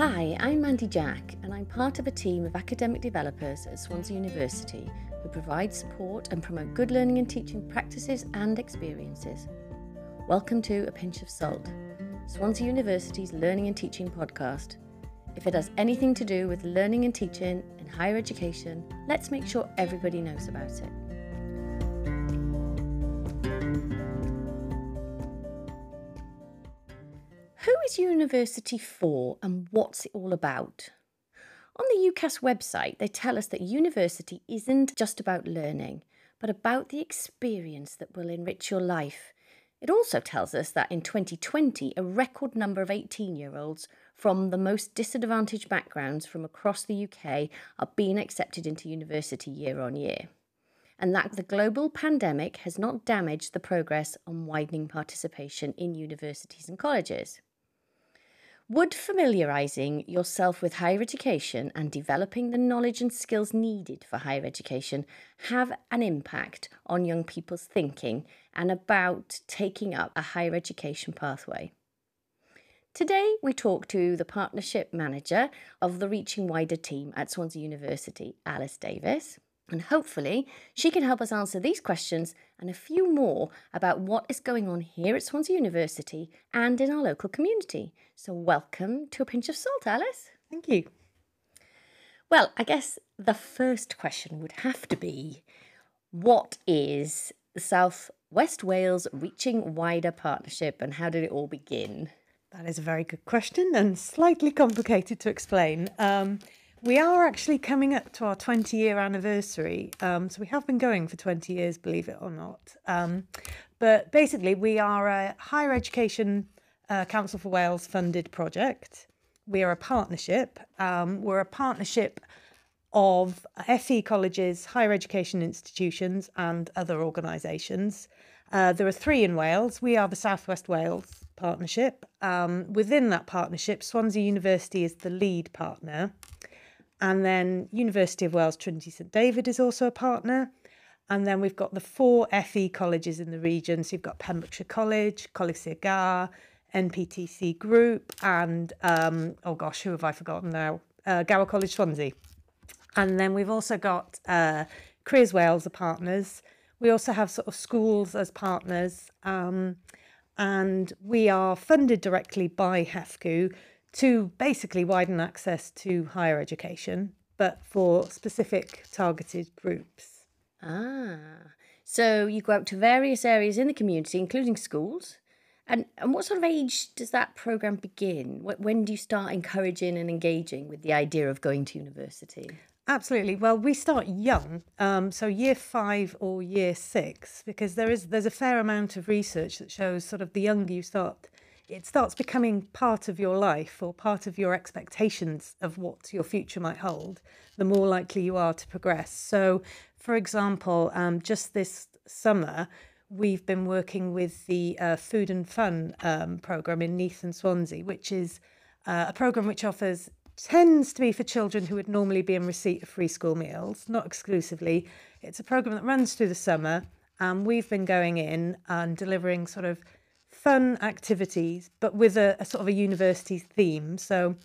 Hi, I'm Mandy Jack, and I'm part of a team of academic developers at Swansea University who provide support and promote good learning and teaching practices and experiences. Welcome to A Pinch of Salt, Swansea University's learning and teaching podcast. If it has anything to do with learning and teaching in higher education, let's make sure everybody knows about it. Is university for and what's it all about? On the UCAS website, they tell us that university isn't just about learning, but about the experience that will enrich your life. It also tells us that in 2020, a record number of 18 year olds from the most disadvantaged backgrounds from across the UK are being accepted into university year on year. And that the global pandemic has not damaged the progress on widening participation in universities and colleges. Would familiarising yourself with higher education and developing the knowledge and skills needed for higher education have an impact on young people's thinking and about taking up a higher education pathway? Today, we talk to the Partnership Manager of the Reaching Wider team at Swansea University, Alice Davies. And hopefully, she can help us answer these questions and a few more about what is going on here at Swansea University and in our local community. So, welcome to a pinch of salt, Alice. Thank you. Well, I guess the first question would have to be what is the South West Wales Reaching Wider Partnership and how did it all begin? That is a very good question and slightly complicated to explain. Um, we are actually coming up to our 20 year anniversary. Um, so we have been going for 20 years, believe it or not. Um, but basically, we are a higher education uh, Council for Wales funded project. We are a partnership. Um, we're a partnership of FE colleges, higher education institutions, and other organisations. Uh, there are three in Wales. We are the Southwest Wales Partnership. Um, within that partnership, Swansea University is the lead partner. And then University of Wales Trinity St David is also a partner. And then we've got the four FE colleges in the region. So you've got Pembrokeshire College, Coleg Sir Gar, NPTC Group, and um, oh gosh, who have I forgotten now? Uh, Gower College Swansea. And then we've also got uh, Careers Wales are partners. We also have sort of schools as partners. Um, and we are funded directly by HEFCW to basically widen access to higher education, but for specific targeted groups. Ah, so you go out to various areas in the community, including schools. And, and what sort of age does that program begin? When do you start encouraging and engaging with the idea of going to university? Absolutely. Well, we start young, um, so year five or year six, because there is there's a fair amount of research that shows sort of the younger you start, it starts becoming part of your life or part of your expectations of what your future might hold, the more likely you are to progress. So, for example, um, just this summer, we've been working with the uh, Food and Fun um, program in Neath and Swansea, which is uh, a program which offers tends to be for children who would normally be in receipt of free school meals, not exclusively. It's a program that runs through the summer, and we've been going in and delivering sort of fun activities, but with a, a sort of a university theme. So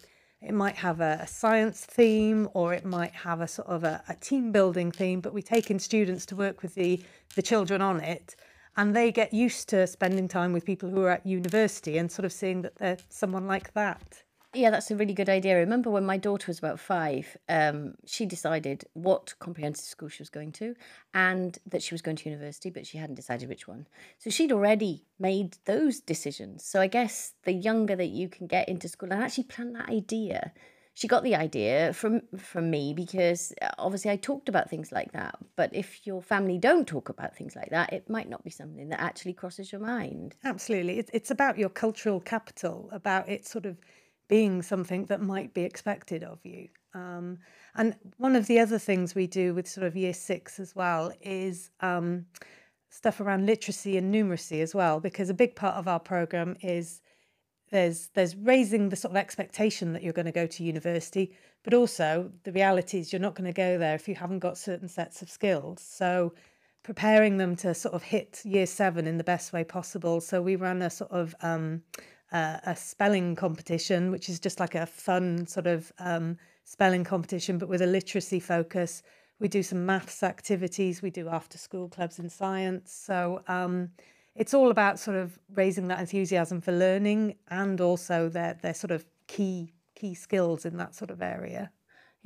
it might have a, a, science theme or it might have a sort of a, a, team building theme, but we take in students to work with the, the children on it. And they get used to spending time with people who are at university and sort of seeing that they're someone like that. Yeah, that's a really good idea. I remember when my daughter was about five, um, she decided what comprehensive school she was going to and that she was going to university, but she hadn't decided which one. So she'd already made those decisions. So I guess the younger that you can get into school and actually plan that idea. She got the idea from from me because uh, obviously I talked about things like that. But if your family don't talk about things like that, it might not be something that actually crosses your mind. Absolutely, it's it's about your cultural capital, about it sort of being something that might be expected of you. Um, and one of the other things we do with sort of year six as well is um, stuff around literacy and numeracy as well, because a big part of our program is there's there's raising the sort of expectation that you're going to go to university, but also the reality is you're not going to go there if you haven't got certain sets of skills. So preparing them to sort of hit year seven in the best way possible. So we run a sort of um, uh, a spelling competition, which is just like a fun sort of um, spelling competition, but with a literacy focus. We do some maths activities. We do after school clubs in science. So um, it's all about sort of raising that enthusiasm for learning and also their their sort of key key skills in that sort of area.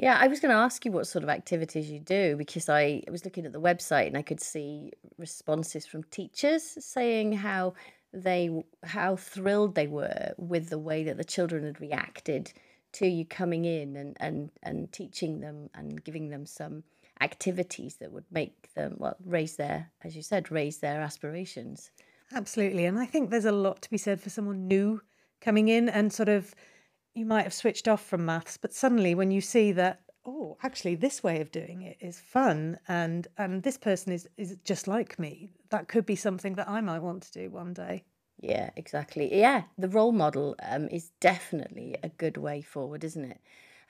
Yeah, I was going to ask you what sort of activities you do because I was looking at the website and I could see responses from teachers saying how they how thrilled they were with the way that the children had reacted to you coming in and and and teaching them and giving them some activities that would make them well raise their as you said raise their aspirations. Absolutely. And i think there's a lot to be said for someone new coming in and sort of you might have switched off from maths but suddenly when you see that oh actually this way of doing it is fun and and this person is is just like me that could be something that i might want to do one day yeah exactly yeah the role model um, is definitely a good way forward isn't it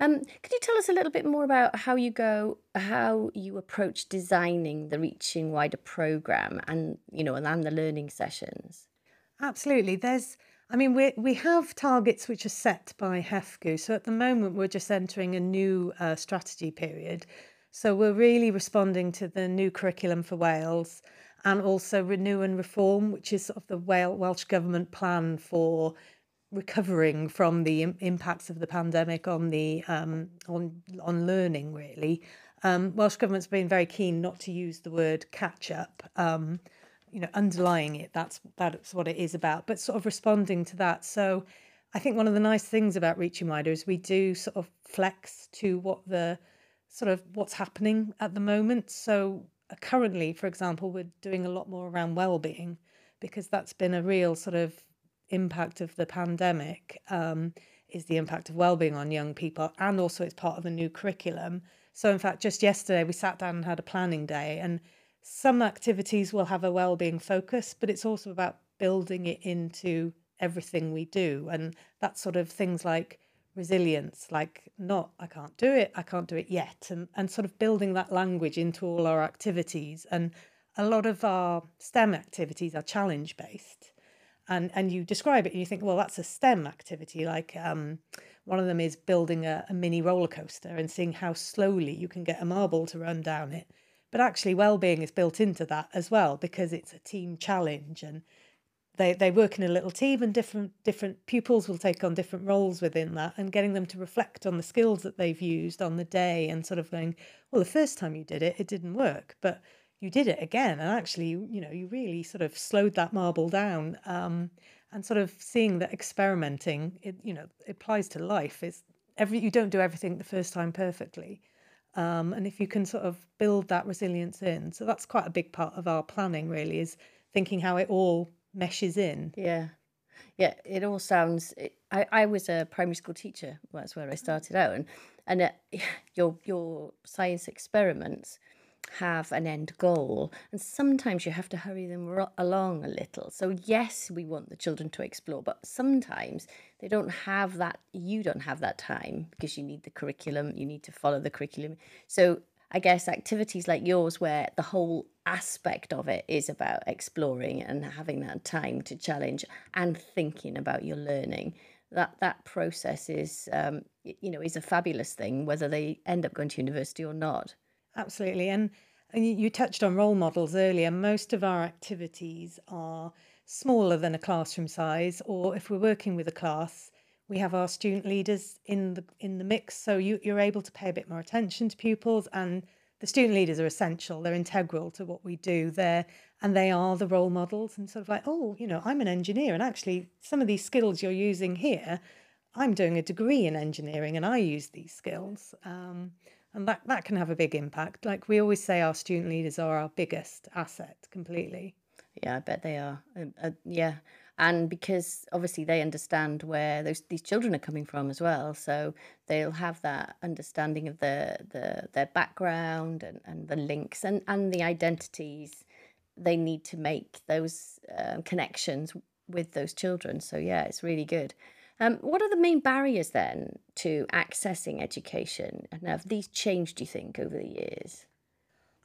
um, could you tell us a little bit more about how you go, how you approach designing the Reaching Wider program, and you know, and the learning sessions? Absolutely. There's, I mean, we we have targets which are set by HEFCW. So at the moment, we're just entering a new uh, strategy period. So we're really responding to the new curriculum for Wales and also renew and reform, which is sort of the Welsh government plan for recovering from the impacts of the pandemic on the um, on on learning really um, Welsh government's been very keen not to use the word catch up um, you know underlying it that's that's what it is about but sort of responding to that. So I think one of the nice things about reaching wider is we do sort of flex to what the sort of what's happening at the moment. So uh, currently for example we're doing a lot more around well-being because that's been a real sort of impact of the pandemic um, is the impact of well-being on young people and also it's part of the new curriculum. So in fact just yesterday we sat down and had a planning day and some activities will have a well-being focus but it's also about building it into everything we do. And that's sort of things like resilience like not i can't do it i can't do it yet and and sort of building that language into all our activities. And a lot of our stem activities are challenge based and and you describe it and you think well that's a stem activity like um, one of them is building a, a mini roller coaster and seeing how slowly you can get a marble to run down it but actually well-being is built into that as well because it's a team challenge and they, they work in a little team and different different pupils will take on different roles within that and getting them to reflect on the skills that they've used on the day and sort of going well the first time you did it it didn't work but you did it again. And actually you know you really sort of slowed that marble down um, and sort of seeing that experimenting it you know applies to life. Is every you don't do everything the first time perfectly um, and if you can sort of build that resilience in so that's quite a big part of our planning really is thinking how it all meshes in. Yeah. Yeah it all sounds I, I was a primary school teacher that's where i started out and and uh, your your science experiments have an end goal and sometimes you have to hurry them ro- along a little so yes we want the children to explore but sometimes they don't have that you don't have that time because you need the curriculum you need to follow the curriculum so i guess activities like yours where the whole aspect of it is about exploring and having that time to challenge and thinking about your learning that that process is um, you know is a fabulous thing whether they end up going to university or not Absolutely. And, you touched on role models earlier. Most of our activities are smaller than a classroom size, or if we're working with a class, we have our student leaders in the in the mix. So you, you're able to pay a bit more attention to pupils and the student leaders are essential. They're integral to what we do there and they are the role models and sort of like, oh, you know, I'm an engineer and actually some of these skills you're using here, I'm doing a degree in engineering and I use these skills. Um, and that that can have a big impact. Like we always say our student leaders are our biggest asset completely. Yeah i bet they are. Uh, uh, yeah. And because obviously they understand where those these children are coming from as well. So they'll have that understanding of the the their background and, and the links and and the identities they need to make those uh, connections with those children. So yeah it's really good um, what are the main barriers then to accessing education? And have these changed, do you think, over the years?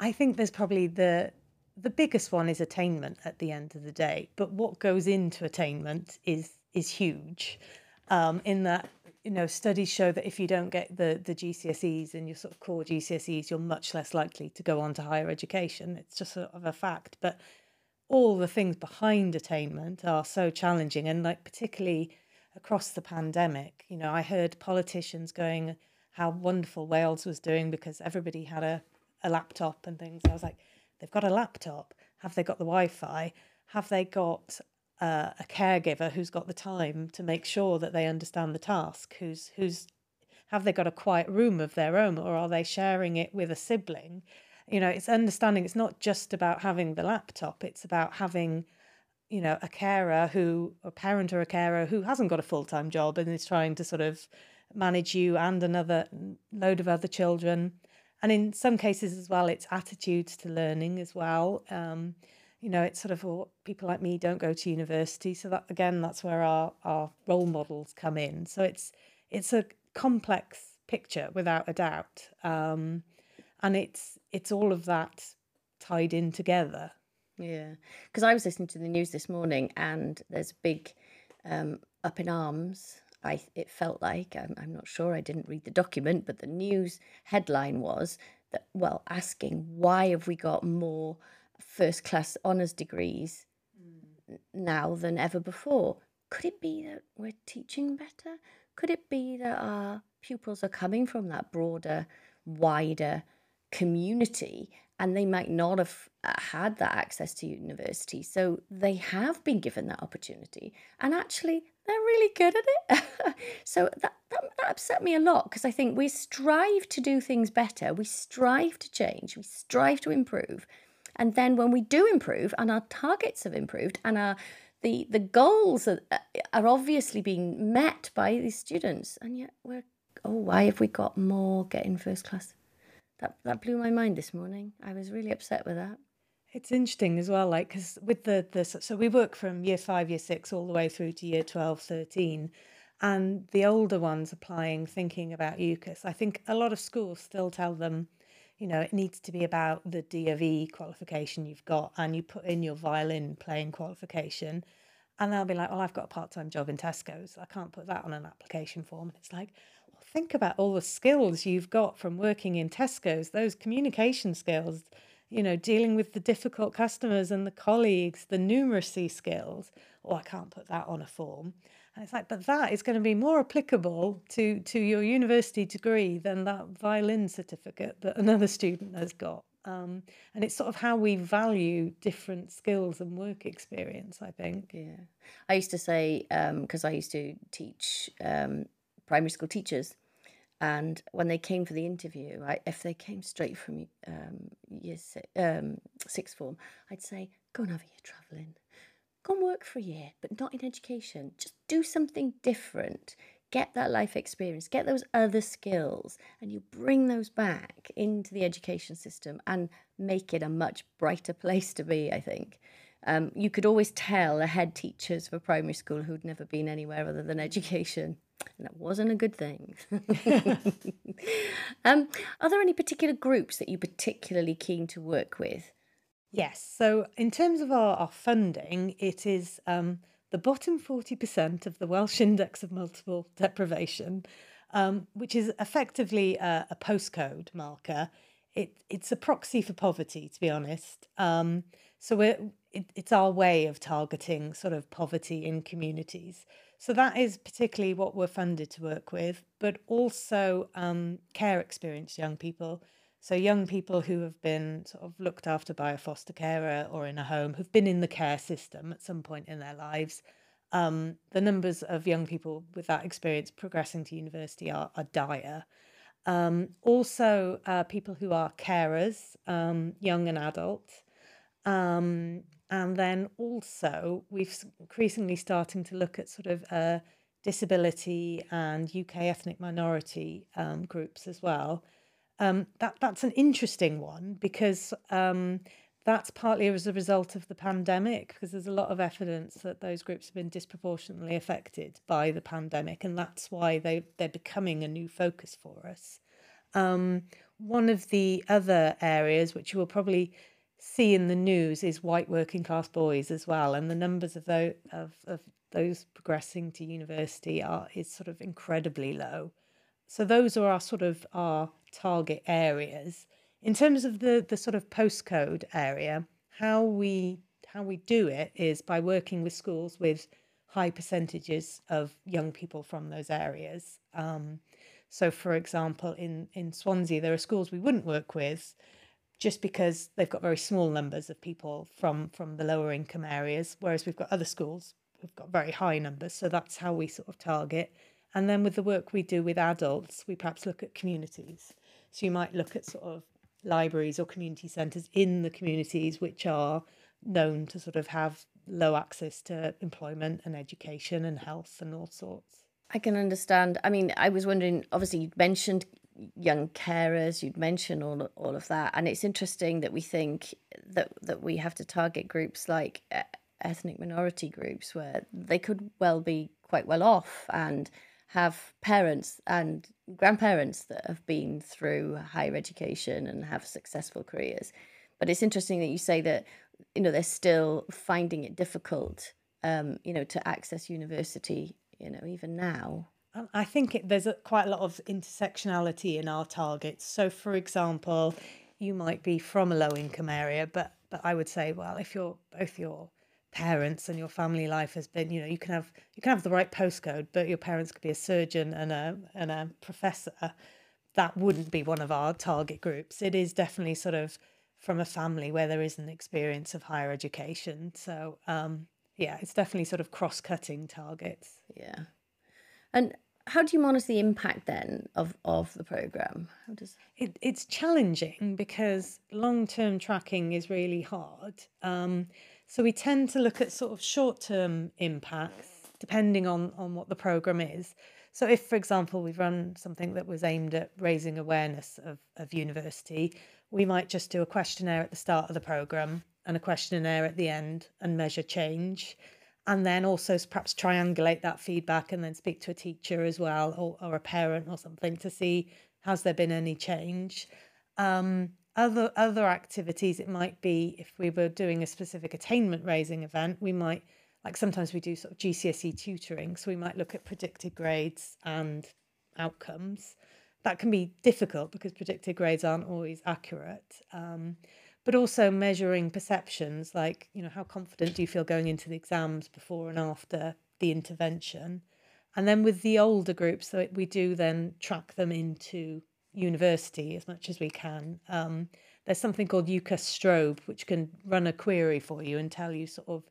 I think there's probably the the biggest one is attainment at the end of the day. But what goes into attainment is is huge. Um, in that, you know, studies show that if you don't get the the GCSEs and your sort of core GCSEs, you're much less likely to go on to higher education. It's just sort of a fact. But all the things behind attainment are so challenging, and like particularly across the pandemic, you know, I heard politicians going how wonderful Wales was doing because everybody had a, a laptop and things. I was like, they've got a laptop. Have they got the Wi Fi? Have they got uh, a caregiver who's got the time to make sure that they understand the task? Who's who's have they got a quiet room of their own, or are they sharing it with a sibling? You know, it's understanding. It's not just about having the laptop. It's about having you know, a carer who, a parent or a carer who hasn't got a full time job and is trying to sort of manage you and another load of other children. And in some cases as well, it's attitudes to learning as well. Um, you know, it's sort of well, people like me don't go to university, so that again, that's where our our role models come in. So it's it's a complex picture without a doubt, um, and it's it's all of that tied in together. Yeah, because I was listening to the news this morning, and there's a big um, up in arms I it felt like I'm, I'm not sure I didn't read the document, but the news headline was that well asking why have we got more first class honours degrees mm. now than ever before? Could it be that we're teaching better? Could it be that our pupils are coming from that broader, wider community and they might not have uh, had that access to university. So they have been given that opportunity. And actually, they're really good at it. so that, that, that upset me a lot because I think we strive to do things better, we strive to change, we strive to improve. And then when we do improve and our targets have improved and our the, the goals are, uh, are obviously being met by these students, and yet we're oh, why have we got more getting first class? That that blew my mind this morning. I was really upset with that. It's interesting as well, like, because with the, the, so we work from year five, year six, all the way through to year 12, 13. And the older ones applying, thinking about UCAS, I think a lot of schools still tell them, you know, it needs to be about the D of E qualification you've got, and you put in your violin playing qualification. And they'll be like, well, I've got a part time job in Tesco's. I can't put that on an application form. And it's like, think about all the skills you've got from working in Tesco's, those communication skills you know, dealing with the difficult customers and the colleagues, the numeracy skills. Oh, I can't put that on a form. And it's like, but that is going to be more applicable to to your university degree than that violin certificate that another student has got. Um, and it's sort of how we value different skills and work experience. I think. Yeah, I used to say because um, I used to teach um, primary school teachers and when they came for the interview, I, if they came straight from um, year six, um, sixth form, I'd say, go and have a year travelling. Go and work for a year, but not in education. Just do something different. Get that life experience, get those other skills, and you bring those back into the education system and make it a much brighter place to be, I think. Um, you could always tell the head teachers for primary school who'd never been anywhere other than education and that wasn't a good thing. um, are there any particular groups that you're particularly keen to work with? Yes. So, in terms of our, our funding, it is um, the bottom 40% of the Welsh Index of Multiple Deprivation, um, which is effectively a, a postcode marker. It, it's a proxy for poverty, to be honest. Um, so, we're, it, it's our way of targeting sort of poverty in communities. So that is particularly what we're funded to work with, but also um, care experienced young people. So young people who have been sort of looked after by a foster carer or in a home, who've been in the care system at some point in their lives. Um, the numbers of young people with that experience progressing to university are, are dire. Um, also, uh, people who are carers, um, young and adult, um, and then also, we've increasingly starting to look at sort of uh, disability and UK ethnic minority um, groups as well. Um, that that's an interesting one because um, that's partly as a result of the pandemic because there's a lot of evidence that those groups have been disproportionately affected by the pandemic, and that's why they they're becoming a new focus for us. Um, one of the other areas which you will probably see in the news is white working class boys as well, and the numbers of those of, of those progressing to university are is sort of incredibly low. So those are our sort of our target areas. In terms of the the sort of postcode area, how we how we do it is by working with schools with high percentages of young people from those areas. Um, so, for example, in in Swansea, there are schools we wouldn't work with just because they've got very small numbers of people from from the lower income areas, whereas we've got other schools who've got very high numbers. So that's how we sort of target. And then with the work we do with adults, we perhaps look at communities. So you might look at sort of libraries or community centres in the communities which are known to sort of have low access to employment and education and health and all sorts. I can understand. I mean, I was wondering, obviously, you'd mentioned young carers, you'd mention all, all of that. And it's interesting that we think that, that we have to target groups like ethnic minority groups where they could well be quite well off and have parents and grandparents that have been through higher education and have successful careers. But it's interesting that you say that you know they're still finding it difficult, um, you know, to access university, you know, even now. I think it, there's a, quite a lot of intersectionality in our targets. So, for example, you might be from a low income area, but but I would say, well, if you're both your parents and your family life has been, you know, you can have you can have the right postcode, but your parents could be a surgeon and a and a professor. That wouldn't be one of our target groups. It is definitely sort of from a family where there is an experience of higher education. So um, yeah, it's definitely sort of cross cutting targets. Yeah, and how do you monitor the impact then of of the program? How does it? It's challenging because long term tracking is really hard. Um, so we tend to look at sort of short term impacts depending on, on what the program is. So if, for example, we've run something that was aimed at raising awareness of, of university, we might just do a questionnaire at the start of the program and a questionnaire at the end and measure change. And then also perhaps triangulate that feedback and then speak to a teacher as well or, or a parent or something to see has there been any change. Um, other other activities it might be if we were doing a specific attainment raising event we might like sometimes we do sort of GCSE tutoring so we might look at predicted grades and outcomes that can be difficult because predicted grades aren't always accurate um, but also measuring perceptions like you know how confident do you feel going into the exams before and after the intervention and then with the older groups so we do then track them into university as much as we can. Um, there's something called UCAS Strobe, which can run a query for you and tell you sort of,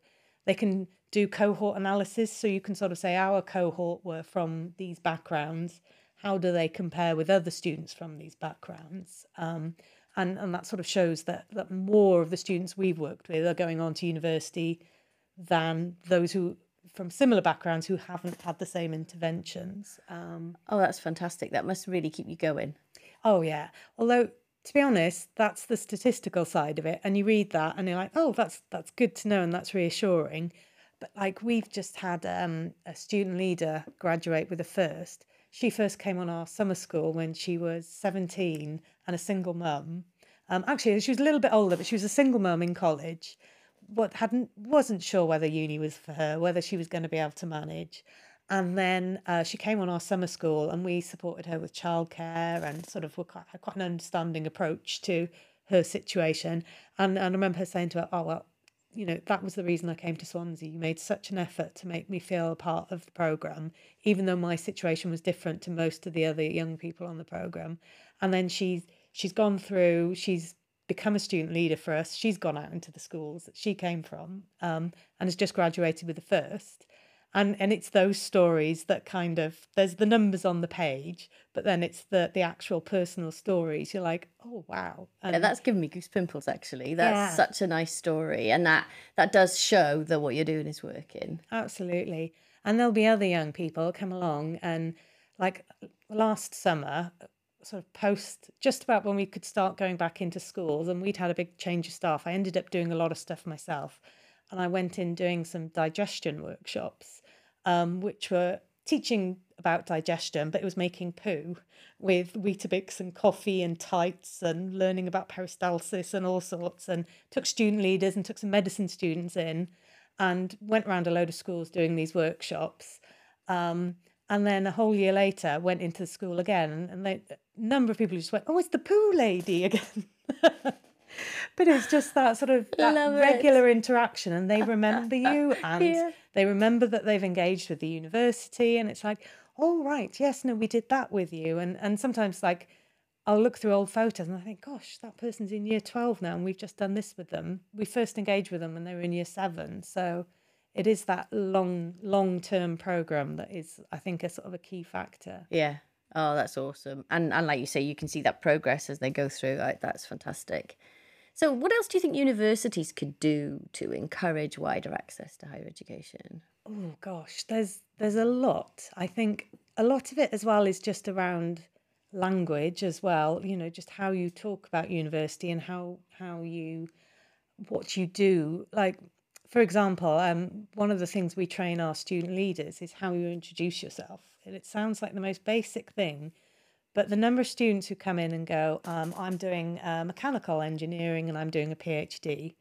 they can do cohort analysis. So you can sort of say, our cohort were from these backgrounds. How do they compare with other students from these backgrounds? Um, and, and that sort of shows that, that more of the students we've worked with are going on to university than those who from similar backgrounds who haven't had the same interventions. Um, oh, that's fantastic. That must really keep you going. Oh, yeah. Although, to be honest, that's the statistical side of it. And you read that and you're like, oh, that's that's good to know and that's reassuring. But like we've just had um, a student leader graduate with a first. She first came on our summer school when she was 17 and a single mum. Um, actually, she was a little bit older, but she was a single mum in college. What hadn't wasn't sure whether uni was for her, whether she was going to be able to manage. And then uh, she came on our summer school, and we supported her with childcare and sort of were quite, had quite an understanding approach to her situation. And, and I remember her saying to her, "Oh well, you know that was the reason I came to Swansea. You made such an effort to make me feel a part of the program, even though my situation was different to most of the other young people on the program." And then she's she's gone through. She's become a student leader for us. She's gone out into the schools that she came from um, and has just graduated with the first and and it's those stories that kind of there's the numbers on the page but then it's the the actual personal stories. You're like oh wow. And yeah, that's given me goose pimples actually. That's yeah. such a nice story and that that does show that what you're doing is working. Absolutely. And there'll be other young people come along and like last summer uh, sort of post just about when we could start going back into schools and we'd had a big change of staff i ended up doing a lot of stuff myself. And i went in doing some digestion workshops um, which were teaching about digestion, but it was making poo with Weetabix and coffee and tights and learning about peristalsis and all sorts. And took student leaders and took some medicine students in. and went around a load of schools doing these workshops. Um, and then a whole year later went into the school again and, a number of people just went oh it's the poo lady again but it's just that sort of that Love it. regular interaction and they remember you and Yeah. they remember that they've engaged with the university and it's like oh right yes no we did that with you and and sometimes like I'll look through old photos and I think gosh that person's in year 12 now and we've just done this with them we first engaged with them when they were in year 7 so it is that long long term program that is I think a sort of a key factor Yeah. Oh, that's awesome. And and like you say, you can see that progress as they go through. Like, that's fantastic. So, what else do you think universities could do to encourage wider access to higher education? Oh gosh, there's there's a lot. I think a lot of it as well is just around language as well. You know, just how you talk about university and how how you what you do. Like, for example, um, one of the things we train our student leaders is how you introduce yourself. And it sounds like the most basic thing, but the number of students who come in and go, um, "I'm doing uh, mechanical engineering and I'm doing a PhD,"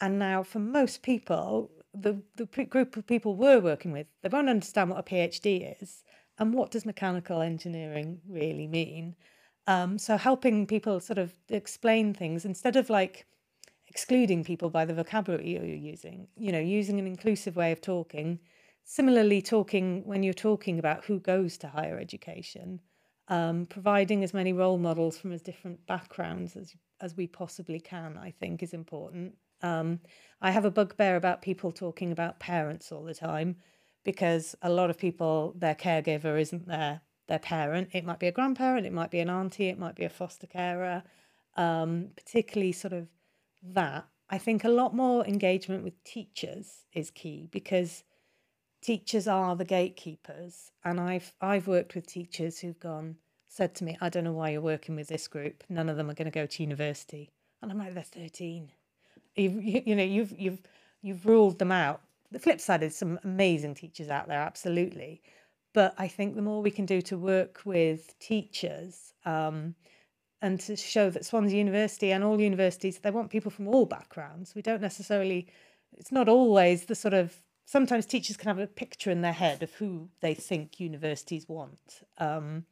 and now for most people, the the group of people we're working with, they won't understand what a PhD is and what does mechanical engineering really mean. Um, so helping people sort of explain things instead of like excluding people by the vocabulary you're using, you know, using an inclusive way of talking. Similarly, talking when you're talking about who goes to higher education, um, providing as many role models from as different backgrounds as as we possibly can, I think, is important. Um, I have a bugbear about people talking about parents all the time because a lot of people, their caregiver isn't their their parent. It might be a grandparent, it might be an auntie, it might be a foster carer. Um, particularly, sort of that. I think a lot more engagement with teachers is key because teachers are the gatekeepers and I've I've worked with teachers who've gone said to me I don't know why you're working with this group. None of them are going to go to university. And I'm like they're 13 you've, you, you know you've you've you've ruled them out. The flip side is some amazing teachers out there absolutely. But I think the more we can do to work with teachers um, and to show that Swansea University and all universities they want people from all backgrounds. We don't necessarily it's not always the sort of sometimes teachers can have a picture in their head of who they think universities want um,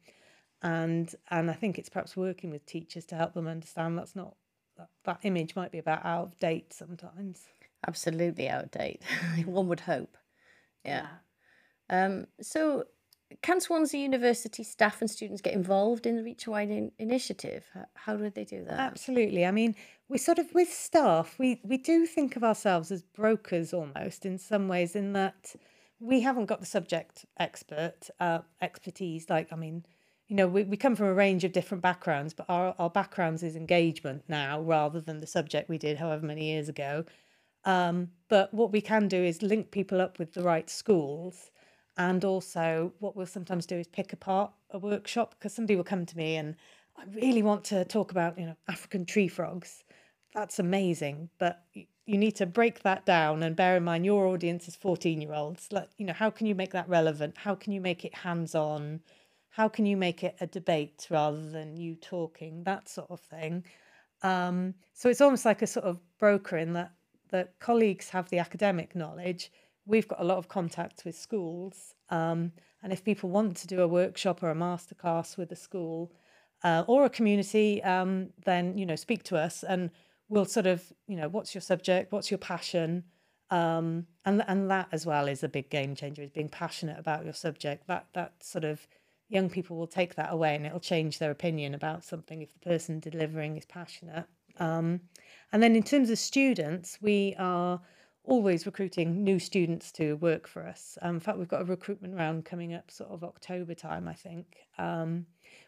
and and i think it's perhaps working with teachers to help them understand that's not that, that image might be about out of date sometimes Absolutely out of date. One would hope. Yeah. Um, so, can Swansea University staff and students get involved in the Reach Wide in- initiative? How, do they do that? Absolutely. I mean, we sort of with staff, we we do think of ourselves as brokers almost in some ways, in that we haven't got the subject expert uh, expertise. Like, I mean, you know, we, we come from a range of different backgrounds, but our, our backgrounds is engagement now rather than the subject we did however many years ago. Um, but what we can do is link people up with the right schools. And also, what we'll sometimes do is pick apart a workshop because somebody will come to me and I really want to talk about, you know, African tree frogs. That's amazing, but you need to break that down and bear in mind your audience is 14 year olds. Like, you know, how can you make that relevant? How can you make it hands on? How can you make it a debate rather than you talking? That sort of thing. Um, so it's almost like a sort of broker in that that colleagues have the academic knowledge. We've got a lot of contacts with schools, um, and if people want to do a workshop or a masterclass with a school uh, or a community, um, then you know speak to us, and we'll sort of you know what's your subject, what's your passion, um, and and that as well is a big game changer. Is being passionate about your subject. That that sort of young people will take that away, and it'll change their opinion about something if the person delivering is passionate. Um, and then in terms of students, we are always recruiting new students to work for us. Um, in fact, we've got a recruitment round coming up sort of October time, I think. Um,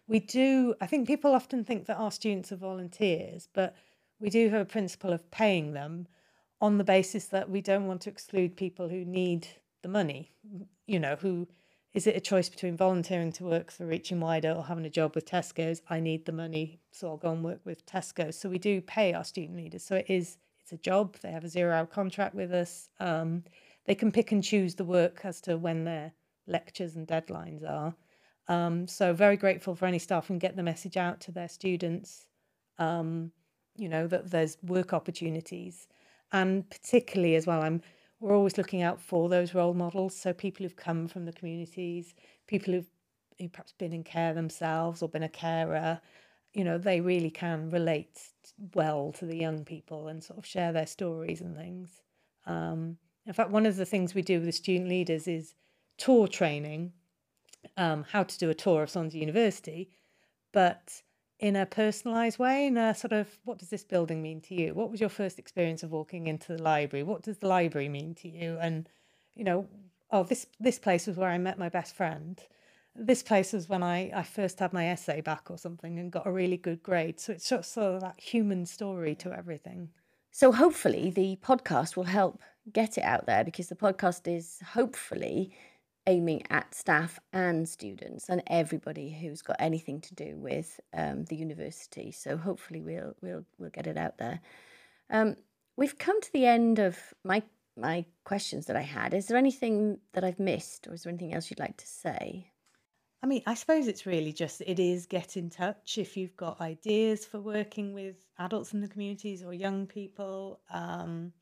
we do, I think people often think that our students are volunteers, but we do have a principle of paying them on the basis that we don't want to exclude people who need the money, you know, who is it a choice between volunteering to work for Reaching Wider or having a job with Tesco's? I need the money, so I'll go and work with Tesco's. So we do pay our student leaders. So it is it's a job. They have a zero hour contract with us. Um, they can pick and choose the work as to when their lectures and deadlines are. Um, so very grateful for any staff and get the message out to their students. Um, you know that there's work opportunities, and particularly as well, I'm we're always looking out for those role models. So people who've come from the communities, people who've, who've perhaps been in care themselves or been a carer, you know, they really can relate well to the young people and sort of share their stories and things. Um, in fact, one of the things we do with the student leaders is tour training, um, how to do a tour of Swansea University, but in a personalized way, in a sort of what does this building mean to you? What was your first experience of walking into the library? What does the library mean to you? And you know, oh, this this place was where I met my best friend. This place was when I, I first had my essay back or something and got a really good grade. So it's sort of, sort of that human story to everything. So hopefully the podcast will help get it out there because the podcast is hopefully aiming at staff and students and everybody who's got anything to do with um, the university. So hopefully we'll we'll we'll get it out there. Um, we've come to the end of my my questions that I had. Is there anything that I've missed, or is there anything else you'd like to say? I mean, I suppose it's really just it is get in touch if you've got ideas for working with adults in the communities or young people. Um,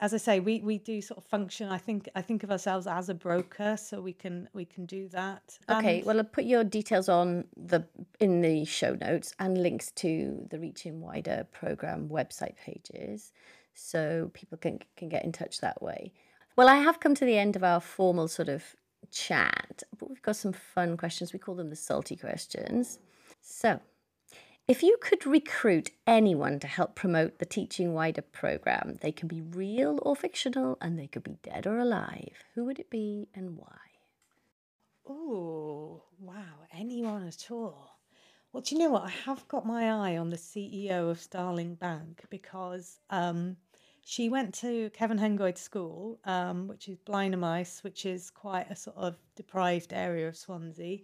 as I say, we we do sort of function. I think I think of ourselves as a broker, so we can we can do that. Okay, well, I'll put your details on the in the show notes and links to the Reaching Wider program website pages, so people can can get in touch that way. Well, I have come to the end of our formal sort of chat, but we've got some fun questions. We call them the salty questions. So, if you could recruit anyone to help promote the Teaching Wider program, they can be real or fictional and they could be dead or alive. Who would it be and why? Oh, wow, anyone at all. Well, do you know what? I have got my eye on the CEO of Starling Bank because um, she went to Cefn Hengoed School, um, which is Blaenau which is quite a sort of deprived area of Swansea.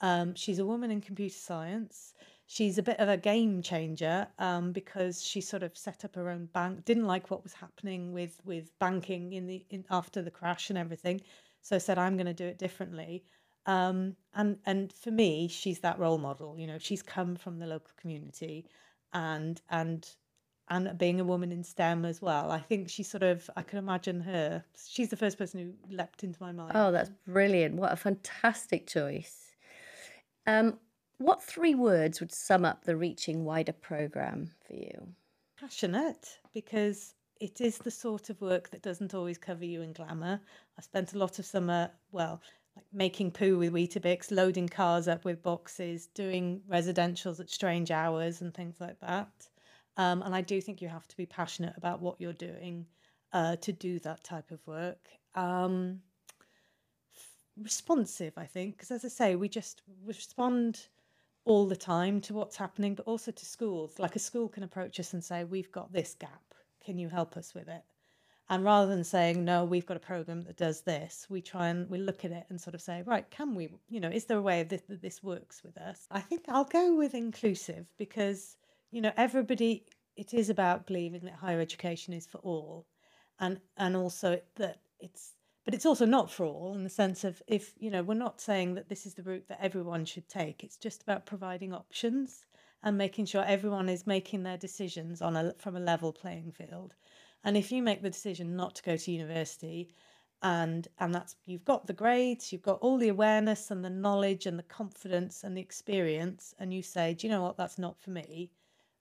Um, she's a woman in computer science she's a bit of a game changer um, because she sort of set up her own bank. Didn't like what was happening with with banking in the in, after the crash and everything, so said I'm going to do it differently. Um, and and for me, she's that role model. You know, she's come from the local community, and and and being a woman in STEM as well. I think she sort of I can imagine her. She's the first person who leapt into my mind. Oh, that's brilliant! What a fantastic choice. Um, what three words would sum up the Reaching Wider program for you? Passionate, because it is the sort of work that doesn't always cover you in glamour. I spent a lot of summer, well, like making poo with Weetabix, loading cars up with boxes, doing residentials at strange hours and things like that. Um, and I do think you have to be passionate about what you're doing uh, to do that type of work. Um, responsive, I think, because as I say, we just respond all the time to what's happening, but also to schools. Like a school can approach us and say, We've got this gap. Can you help us with it? And rather than saying, No, we've got a program that does this, we try and we look at it and sort of say, Right, can we, you know, is there a way that this works with us? I think I'll go with inclusive because, you know, everybody, it is about believing that higher education is for all. And, and also that it's but it's also not for all in the sense of if you know we're not saying that this is the route that everyone should take. It's just about providing options and making sure everyone is making their decisions on a from a level playing field. And if you make the decision not to go to university and and that's you've got the grades you've got all the awareness and the knowledge and the confidence and the experience and you say do you know what? That's not for me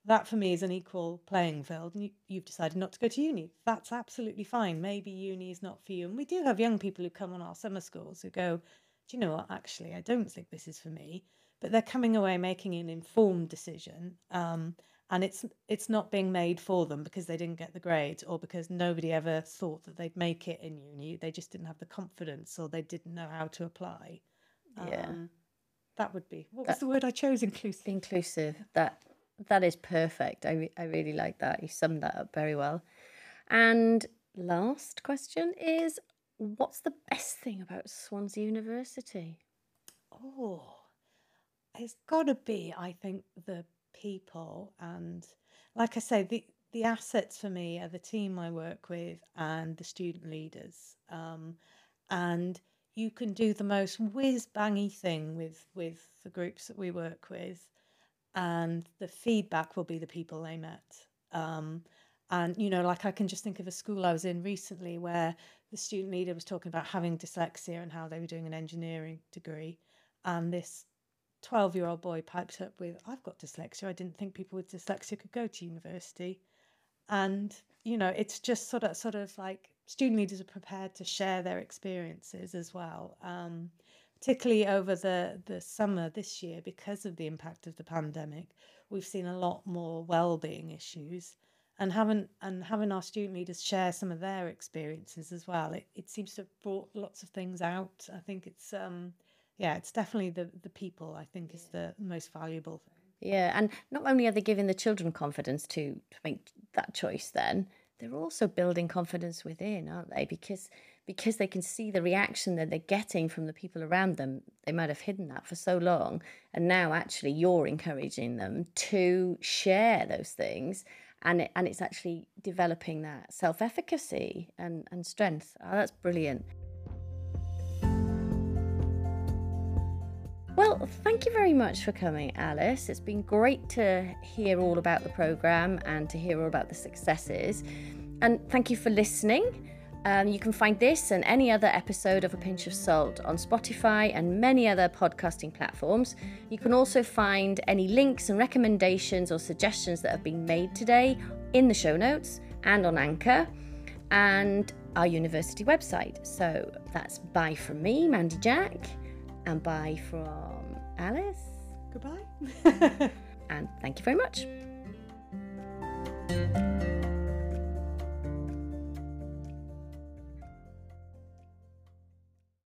that for me is an equal playing field and you, you've decided not to go to uni. That's absolutely fine. Maybe uni is not for you. And we do have young people who come on our summer schools who go do you know what? Actually i don't think this is for me. But they're coming away making an informed decision um, and it's it's not being made for them because they didn't get the grades or because nobody ever thought that they'd make it in uni. They just didn't have the confidence or they didn't know how to apply. Yeah. Um, that would be what was the word i chose? Inclusive. inclusive that that is perfect. I, re- I really like that. You summed that up very well. And last question is what's the best thing about Swansea University? Oh, it's got to be, I think, the people. And like I say, the, the assets for me are the team I work with and the student leaders. Um, and you can do the most whiz bangy thing with, with the groups that we work with and the feedback will be the people they met. Um, And, you know, like I can just think of a school I was in recently where the student leader was talking about having dyslexia and how they were doing an engineering degree. And this 12 year old boy piped up with, I've got dyslexia. I didn't think people with dyslexia could go to university. And, you know, it's just sort of, sort of like student leaders are prepared to share their experiences as well. Um, particularly over the, the summer this year, because of the impact of the pandemic, we've seen a lot more well-being issues and having and having our student leaders share some of their experiences as well it, it seems to have brought lots of things out. I think it's um yeah it's definitely the the people i think is the most valuable thing. Yeah and not only are they giving the children confidence to, to make that choice then they're also building confidence within aren't they? Because because they can see the reaction that they're getting from the people around them they might have hidden that for so long and now actually you're encouraging them to share those things and it, and it's actually developing that self-efficacy and and strength oh, that's brilliant Well, thank you very much for coming, Alice. It's been great to hear all about the programme and to hear all about the successes. And thank you for listening. Um, you can find this and any other episode of A Pinch of Salt on Spotify and many other podcasting platforms. You can also find any links and recommendations or suggestions that have been made today in the show notes and on Anchor and our university website. So that's bye from me, Mandy Jack, and bye from Alice. goodbye and thank you very much.